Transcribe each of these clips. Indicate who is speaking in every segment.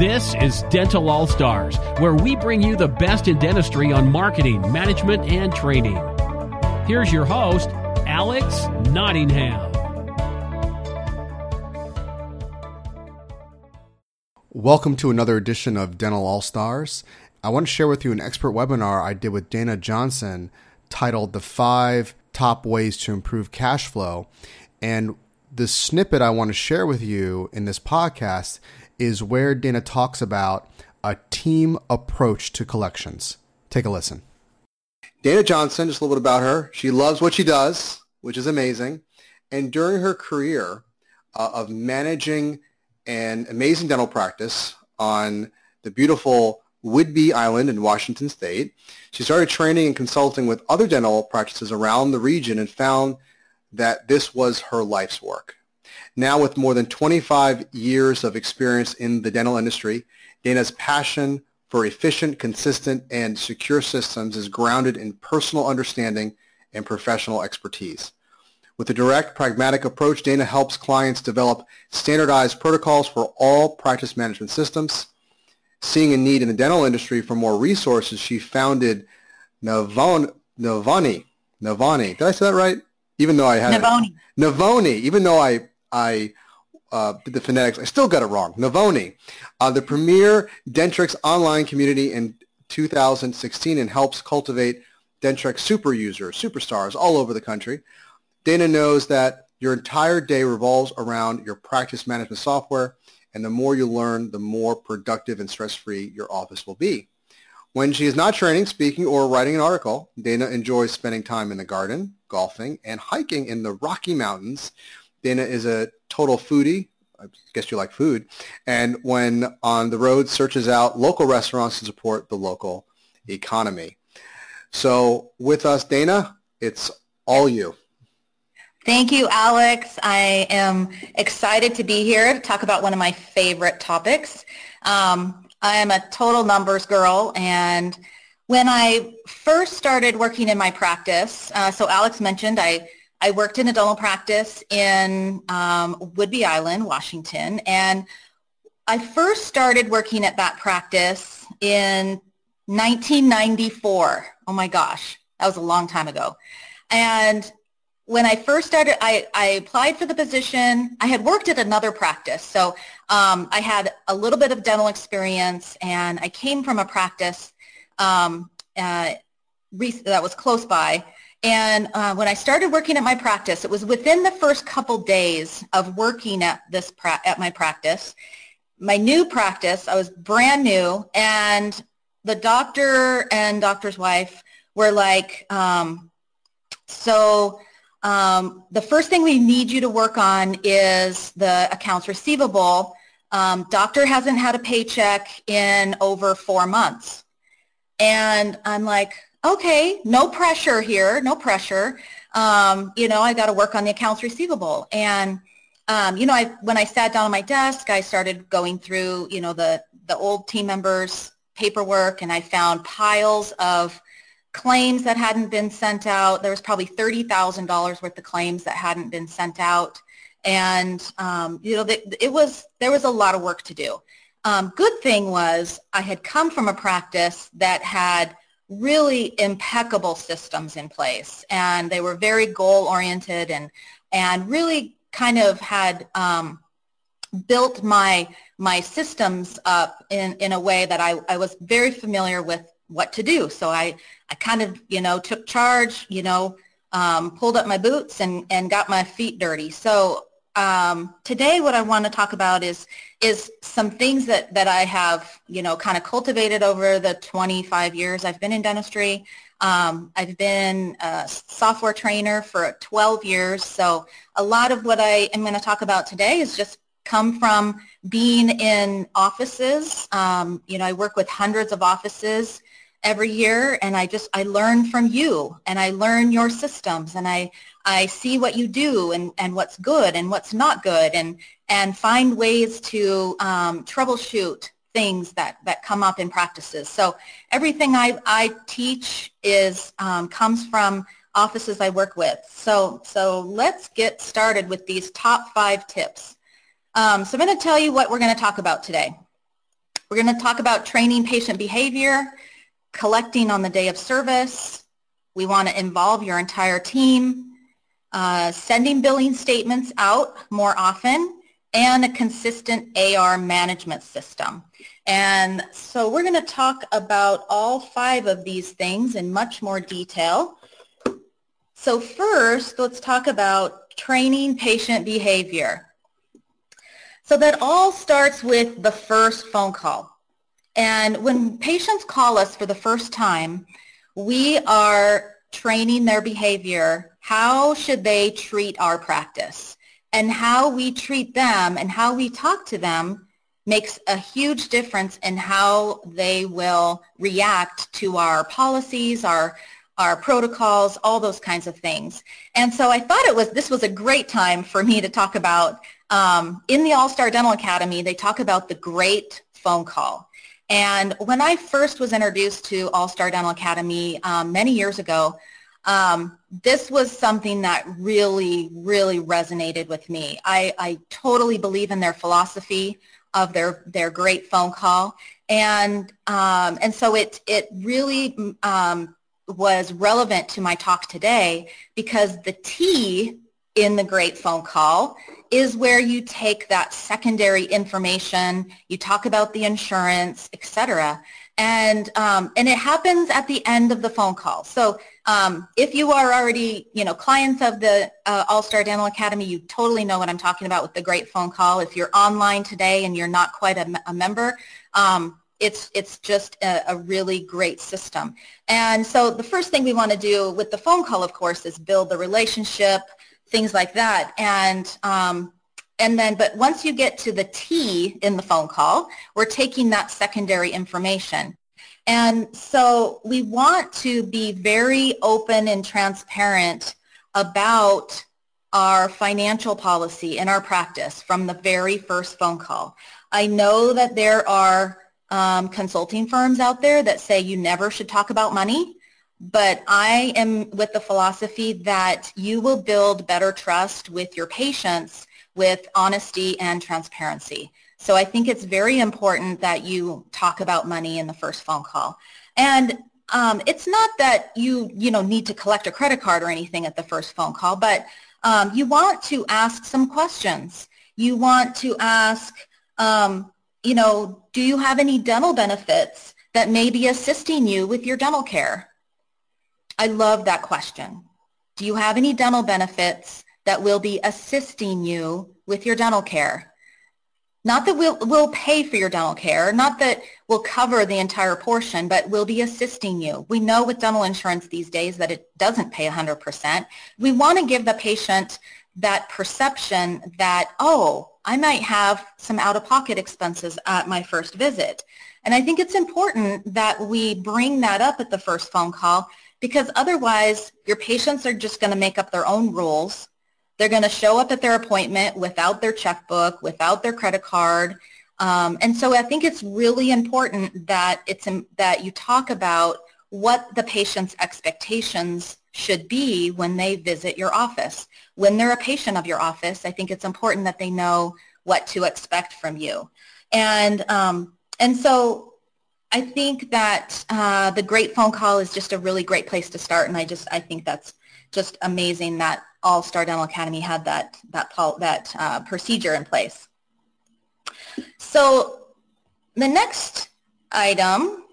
Speaker 1: This is Dental All Stars, where we bring you the best in dentistry on marketing, management, and training. Here's your host, Alex Nottingham.
Speaker 2: Welcome to another edition of Dental All Stars. I want to share with you an expert webinar I did with Dayna Johnson titled The Five Top Ways to Improve Cash Flow. And the snippet I want to share with you in this podcast is where Dayna talks about a team approach to collections. Take a listen. Dayna Johnson, just a little bit about her. She loves what she does, which is amazing. And during her career uh, of managing an amazing dental practice on the beautiful Whidbey Island in Washington State, she started training and consulting with other dental practices around the region and found that this was her life's work. Now with more than 25 years of experience in the dental industry, Dayna's passion for efficient, consistent, and secure systems is grounded in personal understanding and professional expertise. With a direct, pragmatic approach, Dayna helps clients develop standardized protocols for all practice management systems. Seeing a need in the dental industry for more resources, she founded Navon, Navani. Navani. Did I say that right? Even though I had
Speaker 3: Navoni.
Speaker 2: Navoni. Even though I I uh, the phonetics. I still got it wrong. Novonee, uh, the premier Dentrix online community in 2016 and helps cultivate Dentrix super users, superstars all over the country. Dayna knows that your entire day revolves around your practice management software, and the more you learn, the more productive and stress-free your office will be. When she is not training, speaking, or writing an article, Dayna enjoys spending time in the garden, golfing, and hiking in the Rocky Mountains Dayna is a total foodie. I guess you like food. And when on the road, searches out local restaurants to support the local economy. So with us, Dayna, it's all you.
Speaker 3: Thank you, Alex. I am excited to be here to talk about one of my favorite topics. Um, I am a total numbers girl, and when I first started working in my practice, uh, so Alex mentioned I I worked in a dental practice in um, Whidbey Island, Washington, and I first started working at that practice in 1994. Oh my gosh, that was a long time ago. And when I first started, I, I applied for the position. I had worked at another practice, so um, I had a little bit of dental experience, and I came from a practice um, uh, that was close by and uh, when I started working at my practice, it was within the first couple days of working at this pra- at my practice. My new practice, I was brand new, and the doctor and doctor's wife were like, um, "So um, the first thing we need you to work on is the accounts receivable. Um, doctor hasn't had a paycheck in over four months." And I'm like, okay, no pressure here, no pressure. Um, you know, I got to work on the accounts receivable. And, um, you know, I, when I sat down at my desk, I started going through, you know, the, the old team members' paperwork and I found piles of claims that hadn't been sent out. There was probably $30,000 worth of claims that hadn't been sent out. And, um, you know, it was, there was a lot of work to do. Um, good thing was I had come from a practice that had really impeccable systems in place. And they were very goal oriented and and really kind of had um, built my my systems up in in a way that I, I was very familiar with what to do. So I I kind of you know took charge you know um, pulled up my boots and and got my feet dirty. So um, today what I want to talk about is is some things that, that I have, you know, kind of cultivated over the 25 years I've been in dentistry. Um, I've been a software trainer for 12 years. So a lot of what I am going to talk about today is just come from being in offices. Um, you know, I work with hundreds of offices every year and I just, I learn from you and I learn your systems and I, I see what you do and, and what's good and what's not good and, and find ways to um, troubleshoot things that, that come up in practices. So everything I, I teach is um, comes from offices I work with. So, so let's get started with these top five tips. Um, so I'm going to tell you what we're going to talk about today. We're going to talk about training patient behavior, collecting on the day of service. We want to involve your entire team, uh, sending billing statements out more often, and a consistent AR management system. And so we're going to talk about all five of these things in much more detail. So first, let's talk about training patient behavior. So that all starts with the first phone call. And when patients call us for the first time, we are training their behavior. How should they treat our practice? And how we treat them and how we talk to them makes a huge difference in how they will react to our policies, our our protocols, all those kinds of things. And so I thought it was this was a great time for me to talk about um, in the All Star Dental Academy. They talk about the great phone call. And when I first was introduced to All Star Dental Academy um, many years ago, um, this was something that really, really resonated with me. I, I totally believe in their philosophy of their their great phone call, and um, and so it it really um, was relevant to my talk today because the T in the great phone call is where you take that secondary information, you talk about the insurance, etc. And, um, and it happens at the end of the phone call. So um, if you are already, you know, clients of the uh, All-Star Dental Academy, you totally know what I'm talking about with the great phone call. If you're online today and you're not quite a, a member, um, it's, it's just a, a, really great system. And so the first thing we want to do with the phone call, of course, is build the relationship, things like that. And um, and then, but once you get to the T in the phone call, we're taking that secondary information. And so we want to be very open and transparent about our financial policy and our practice from the very first phone call. I know that there are um, consulting firms out there that say you never should talk about money, but I am with the philosophy that you will build better trust with your patients with honesty and transparency. So I think it's very important that you talk about money in the first phone call. And um, it's not that you, you know, need to collect a credit card or anything at the first phone call, but um, you want to ask some questions. You want to ask, um, you know, do you have any dental benefits that may be assisting you with your dental care? I love that question. Do you have any dental benefits that will be assisting you with your dental care. Not that we'll, we'll pay for your dental care, not that we'll cover the entire portion, but we'll be assisting you. We know with dental insurance these days that it doesn't pay 100%. We want to give the patient that perception that, oh, I might have some out-of-pocket expenses at my first visit. And I think it's important that we bring that up at the first phone call because otherwise your patients are just going to make up their own rules they're going to show up at their appointment without their checkbook, without their credit card. Um, and so I think it's really important that it's that you talk about what the patient's expectations should be when they visit your office. When they're a patient of your office, I think it's important that they know what to expect from you. And, um, and so I think that uh, the great phone call is just a really great place to start. And I just, I think that's just amazing that all Star Dental Academy had that, that, that uh, procedure in place. So the next item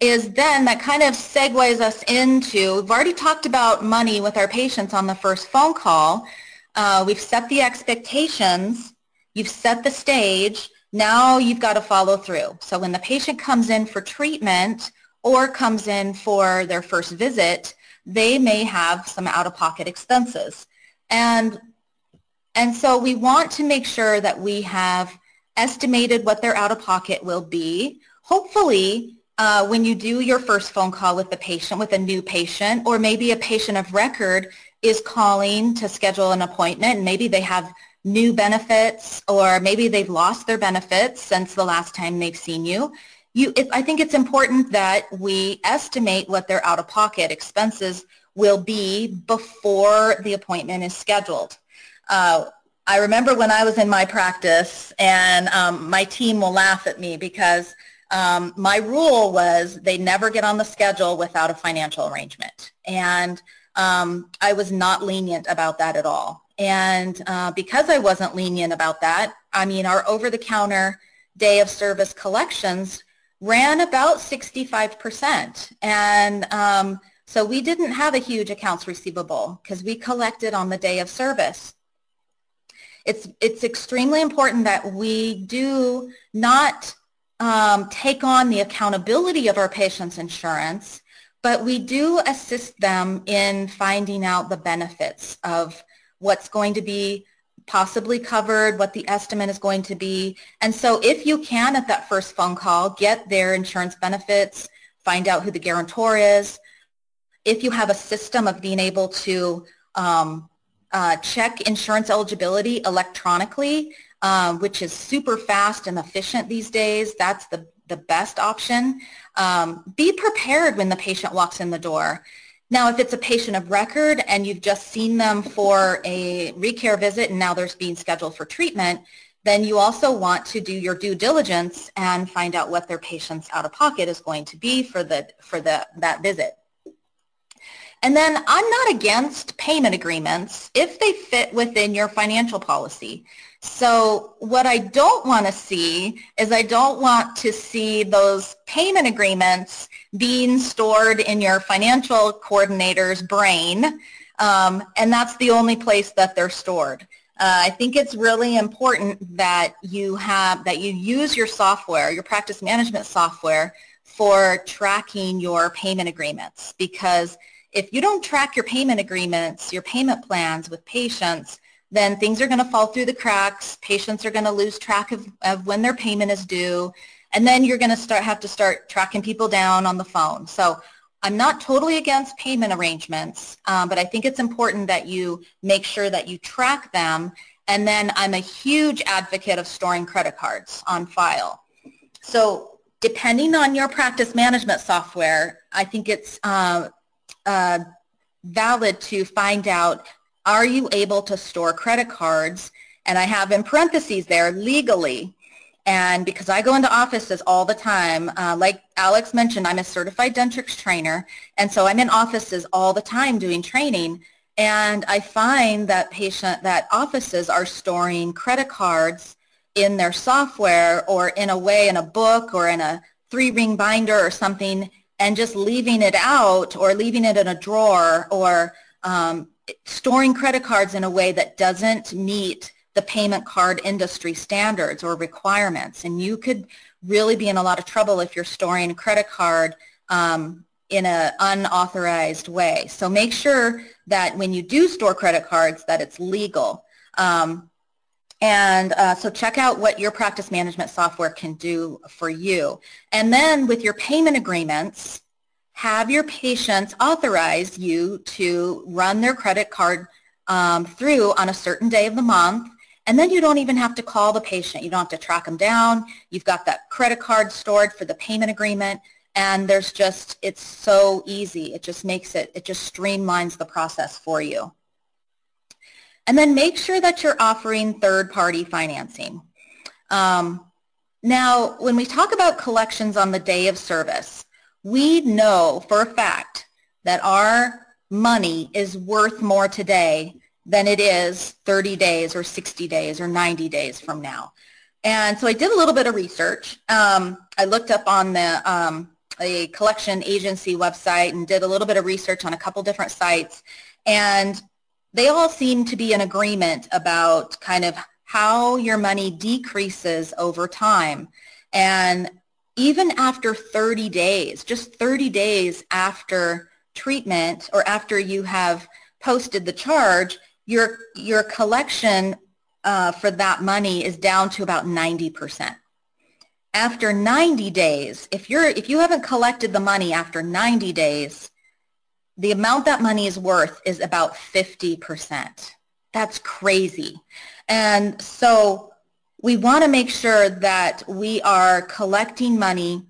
Speaker 3: is then that kind of segues us into, we've already talked about money with our patients on the first phone call. Uh, we've set the expectations, you've set the stage, now you've got to follow through. So when the patient comes in for treatment or comes in for their first visit, they may have some out-of-pocket expenses. And, and so we want to make sure that we have estimated what their out-of-pocket will be. Hopefully, uh, when you do your first phone call with the patient, with a new patient, or maybe a patient of record is calling to schedule an appointment, and maybe they have new benefits, or maybe they've lost their benefits since the last time they've seen you you, I think it's important that we estimate what their out-of-pocket expenses will be before the appointment is scheduled. Uh, I remember when I was in my practice, and um, my team will laugh at me because um, my rule was they never get on the schedule without a financial arrangement. And um, I was not lenient about that at all. And uh, because I wasn't lenient about that, I mean, our over-the-counter day of service collections ran about 65%. And um, so we didn't have a huge accounts receivable because we collected on the day of service it's, it's extremely important that we do not um, take on the accountability of our patients' insurance, but we do assist them in finding out the benefits of what's going to be possibly covered, what the estimate is going to be. And so if you can at that first phone call, get their insurance benefits, find out who the guarantor is. If you have a system of being able to um, uh, check insurance eligibility electronically, um, which is super fast and efficient these days. That's the, the best option. Um, be prepared when the patient walks in the door. Now, if it's a patient of record and you've just seen them for a recare visit and now they're being scheduled for treatment, then you also want to do your due diligence and find out what their patient's out-of-pocket is going to be for, the, for the, that visit. And then I'm not against payment agreements if they fit within your financial policy. So what I don't want to see is I don't want to see those payment agreements being stored in your financial coordinator's brain, um, and that's the only place that they're stored. Uh, I think it's really important that you have that you use your software, your practice management software, for tracking your payment agreements because if you don't track your payment agreements, your payment plans with patients, then things are going to fall through the cracks. Patients are going to lose track of, of when their payment is due. And then you're going to start have to start tracking people down on the phone. So I'm not totally against payment arrangements, um, but I think it's important that you make sure that you track them. And then I'm a huge advocate of storing credit cards on file. So depending on your practice management software, I think it's uh, uh, valid to find out, are you able to store credit cards? And I have in parentheses there, legally. And because I go into offices all the time, uh, like Alex mentioned, I'm a certified Dentrix trainer. And so I'm in offices all the time doing training. And I find that patient, that offices are storing credit cards in their software or in a way in a book or in a three ring binder or something and just leaving it out or leaving it in a drawer or um, storing credit cards in a way that doesn't meet the payment card industry standards or requirements. And you could really be in a lot of trouble if you're storing a credit card um, in an unauthorized way. So make sure that when you do store credit cards that it's legal. Um, and uh, so check out what your practice management software can do for you. And then with your payment agreements, have your patients authorize you to run their credit card um, through on a certain day of the month. And then you don't even have to call the patient. You don't have to track them down. You've got that credit card stored for the payment agreement. And there's just, it's so easy. It just makes it, it just streamlines the process for you. And then make sure that you're offering third-party financing. Um, now, when we talk about collections on the day of service, we know for a fact that our money is worth more today than it is 30 days or 60 days or 90 days from now. And so I did a little bit of research. Um, I looked up on the um, a collection agency website and did a little bit of research on a couple different sites. And they all seem to be in agreement about kind of how your money decreases over time. And even after 30 days, just 30 days after treatment or after you have posted the charge, your, your collection uh, for that money is down to about 90%. After 90 days, if, you're, if you haven't collected the money after 90 days, the amount that money is worth is about 50%. That's crazy. And so we want to make sure that we are collecting money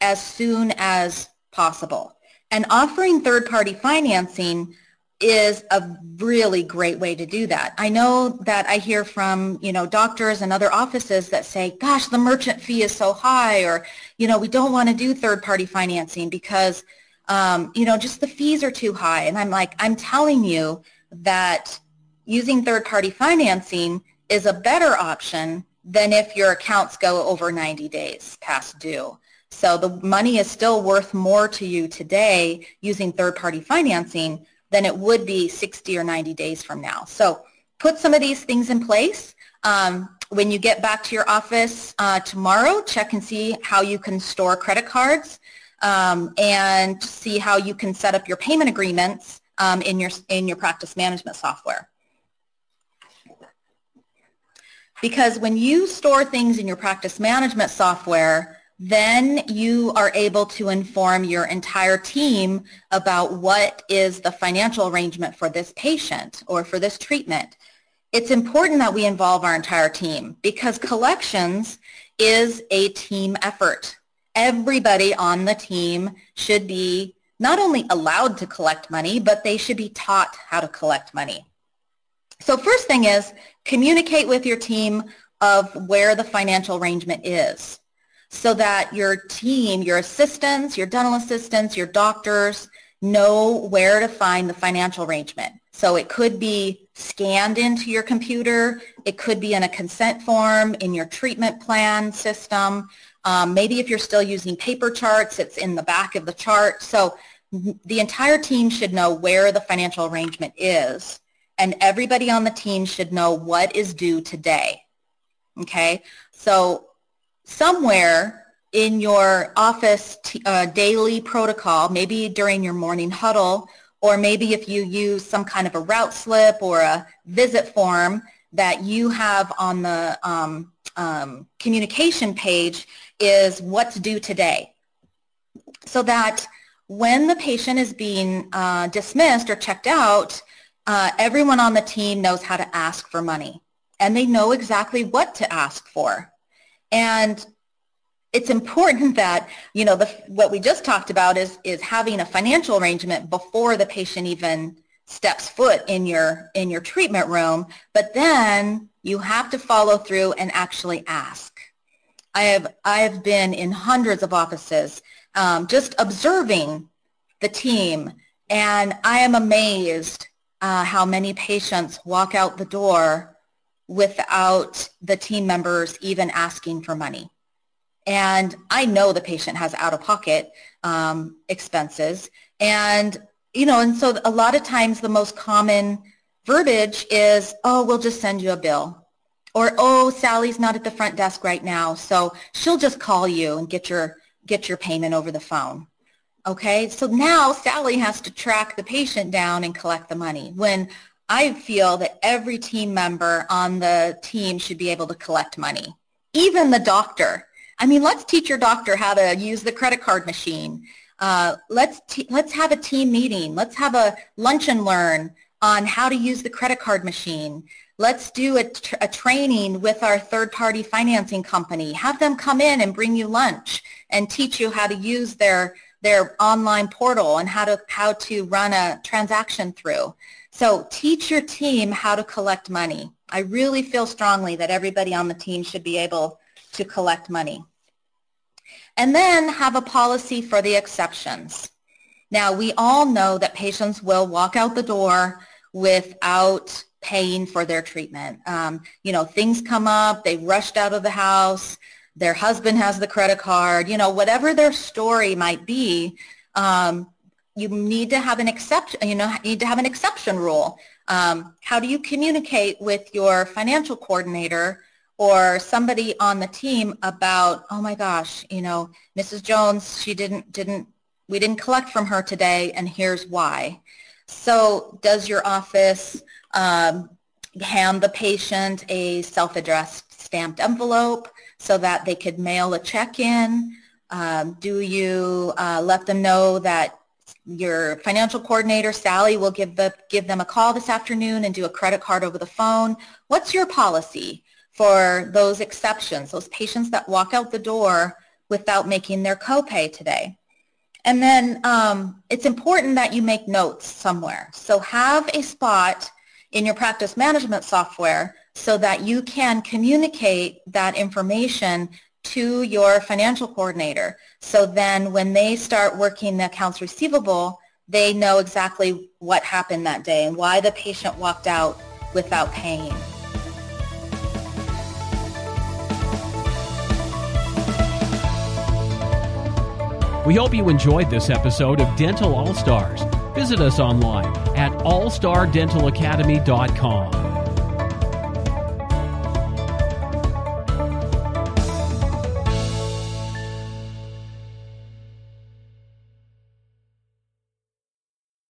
Speaker 3: as soon as possible. And offering third-party financing is a really great way to do that. I know that I hear from, you know, doctors and other offices that say, gosh, the merchant fee is so high or, you know, we don't want to do third-party financing because, um, you know, just the fees are too high. And I'm like, I'm telling you that using third-party financing is a better option than if your accounts go over 90 days past due. So the money is still worth more to you today using third-party financing than it would be 60 or 90 days from now. So put some of these things in place. Um, when you get back to your office uh, tomorrow, check and see how you can store credit cards um, and see how you can set up your payment agreements um, in, your, in your practice management software. Because when you store things in your practice management software, then you are able to inform your entire team about what is the financial arrangement for this patient or for this treatment. It's important that we involve our entire team because collections is a team effort. Everybody on the team should be not only allowed to collect money, but they should be taught how to collect money. So first thing is communicate with your team of where the financial arrangement is so that your team, your assistants, your dental assistants, your doctors know where to find the financial arrangement. So it could be scanned into your computer. It could be in a consent form in your treatment plan system. Um, maybe if you're still using paper charts, it's in the back of the chart. So the entire team should know where the financial arrangement is and everybody on the team should know what is due today. Okay, so somewhere in your office uh, daily protocol, maybe during your morning huddle, or maybe if you use some kind of a route slip or a visit form that you have on the um, um, communication page is what's due today. So that when the patient is being uh, dismissed or checked out, uh, everyone on the team knows how to ask for money and they know exactly what to ask for. And it's important that, you know, the, what we just talked about is, is having a financial arrangement before the patient even steps foot in your, in your treatment room, but then you have to follow through and actually ask. I have, I have been in hundreds of offices um, just observing the team, and I am amazed uh, how many patients walk out the door without the team members even asking for money. And I know the patient has out-of-pocket um, expenses. And, you know, and so a lot of times the most common verbiage is, oh, we'll just send you a bill. Or, oh, Sally's not at the front desk right now, so she'll just call you and get your, get your payment over the phone. Okay, so now Sally has to track the patient down and collect the money when I feel that every team member on the team should be able to collect money, even the doctor. I mean, let's teach your doctor how to use the credit card machine. Uh, let's, let's have a team meeting. Let's have a lunch and learn on how to use the credit card machine. Let's do a, a training with our third-party financing company. Have them come in and bring you lunch and teach you how to use their their online portal and how to, how to run a transaction through. So teach your team how to collect money. I really feel strongly that everybody on the team should be able to collect money. And then have a policy for the exceptions. Now, we all know that patients will walk out the door without paying for their treatment. Um, you know, things come up, they rushed out of the house, their husband has the credit card, you know, whatever their story might be, um, you need to have an exception, you know, need to have an exception rule. Um, how do you communicate with your financial coordinator or somebody on the team about, oh my gosh, you know, Mrs. Jones, she didn't, didn't, we didn't collect from her today and here's why. So does your office um, hand the patient a self-addressed stamped envelope? So that they could mail a check in? Um, do you uh, let them know that your financial coordinator, Sally, will give, the, give them a call this afternoon and do a credit card over the phone? What's your policy for those exceptions, those patients that walk out the door without making their copay today? And then um, it's important that you make notes somewhere. So have a spot in your practice management software so that you can communicate that information to your financial coordinator. So then when they start working the accounts receivable, they know exactly what happened that day and why the patient walked out without paying.
Speaker 1: We hope you enjoyed this episode of Dental All Stars. Visit us online at allstardentalacademy.com.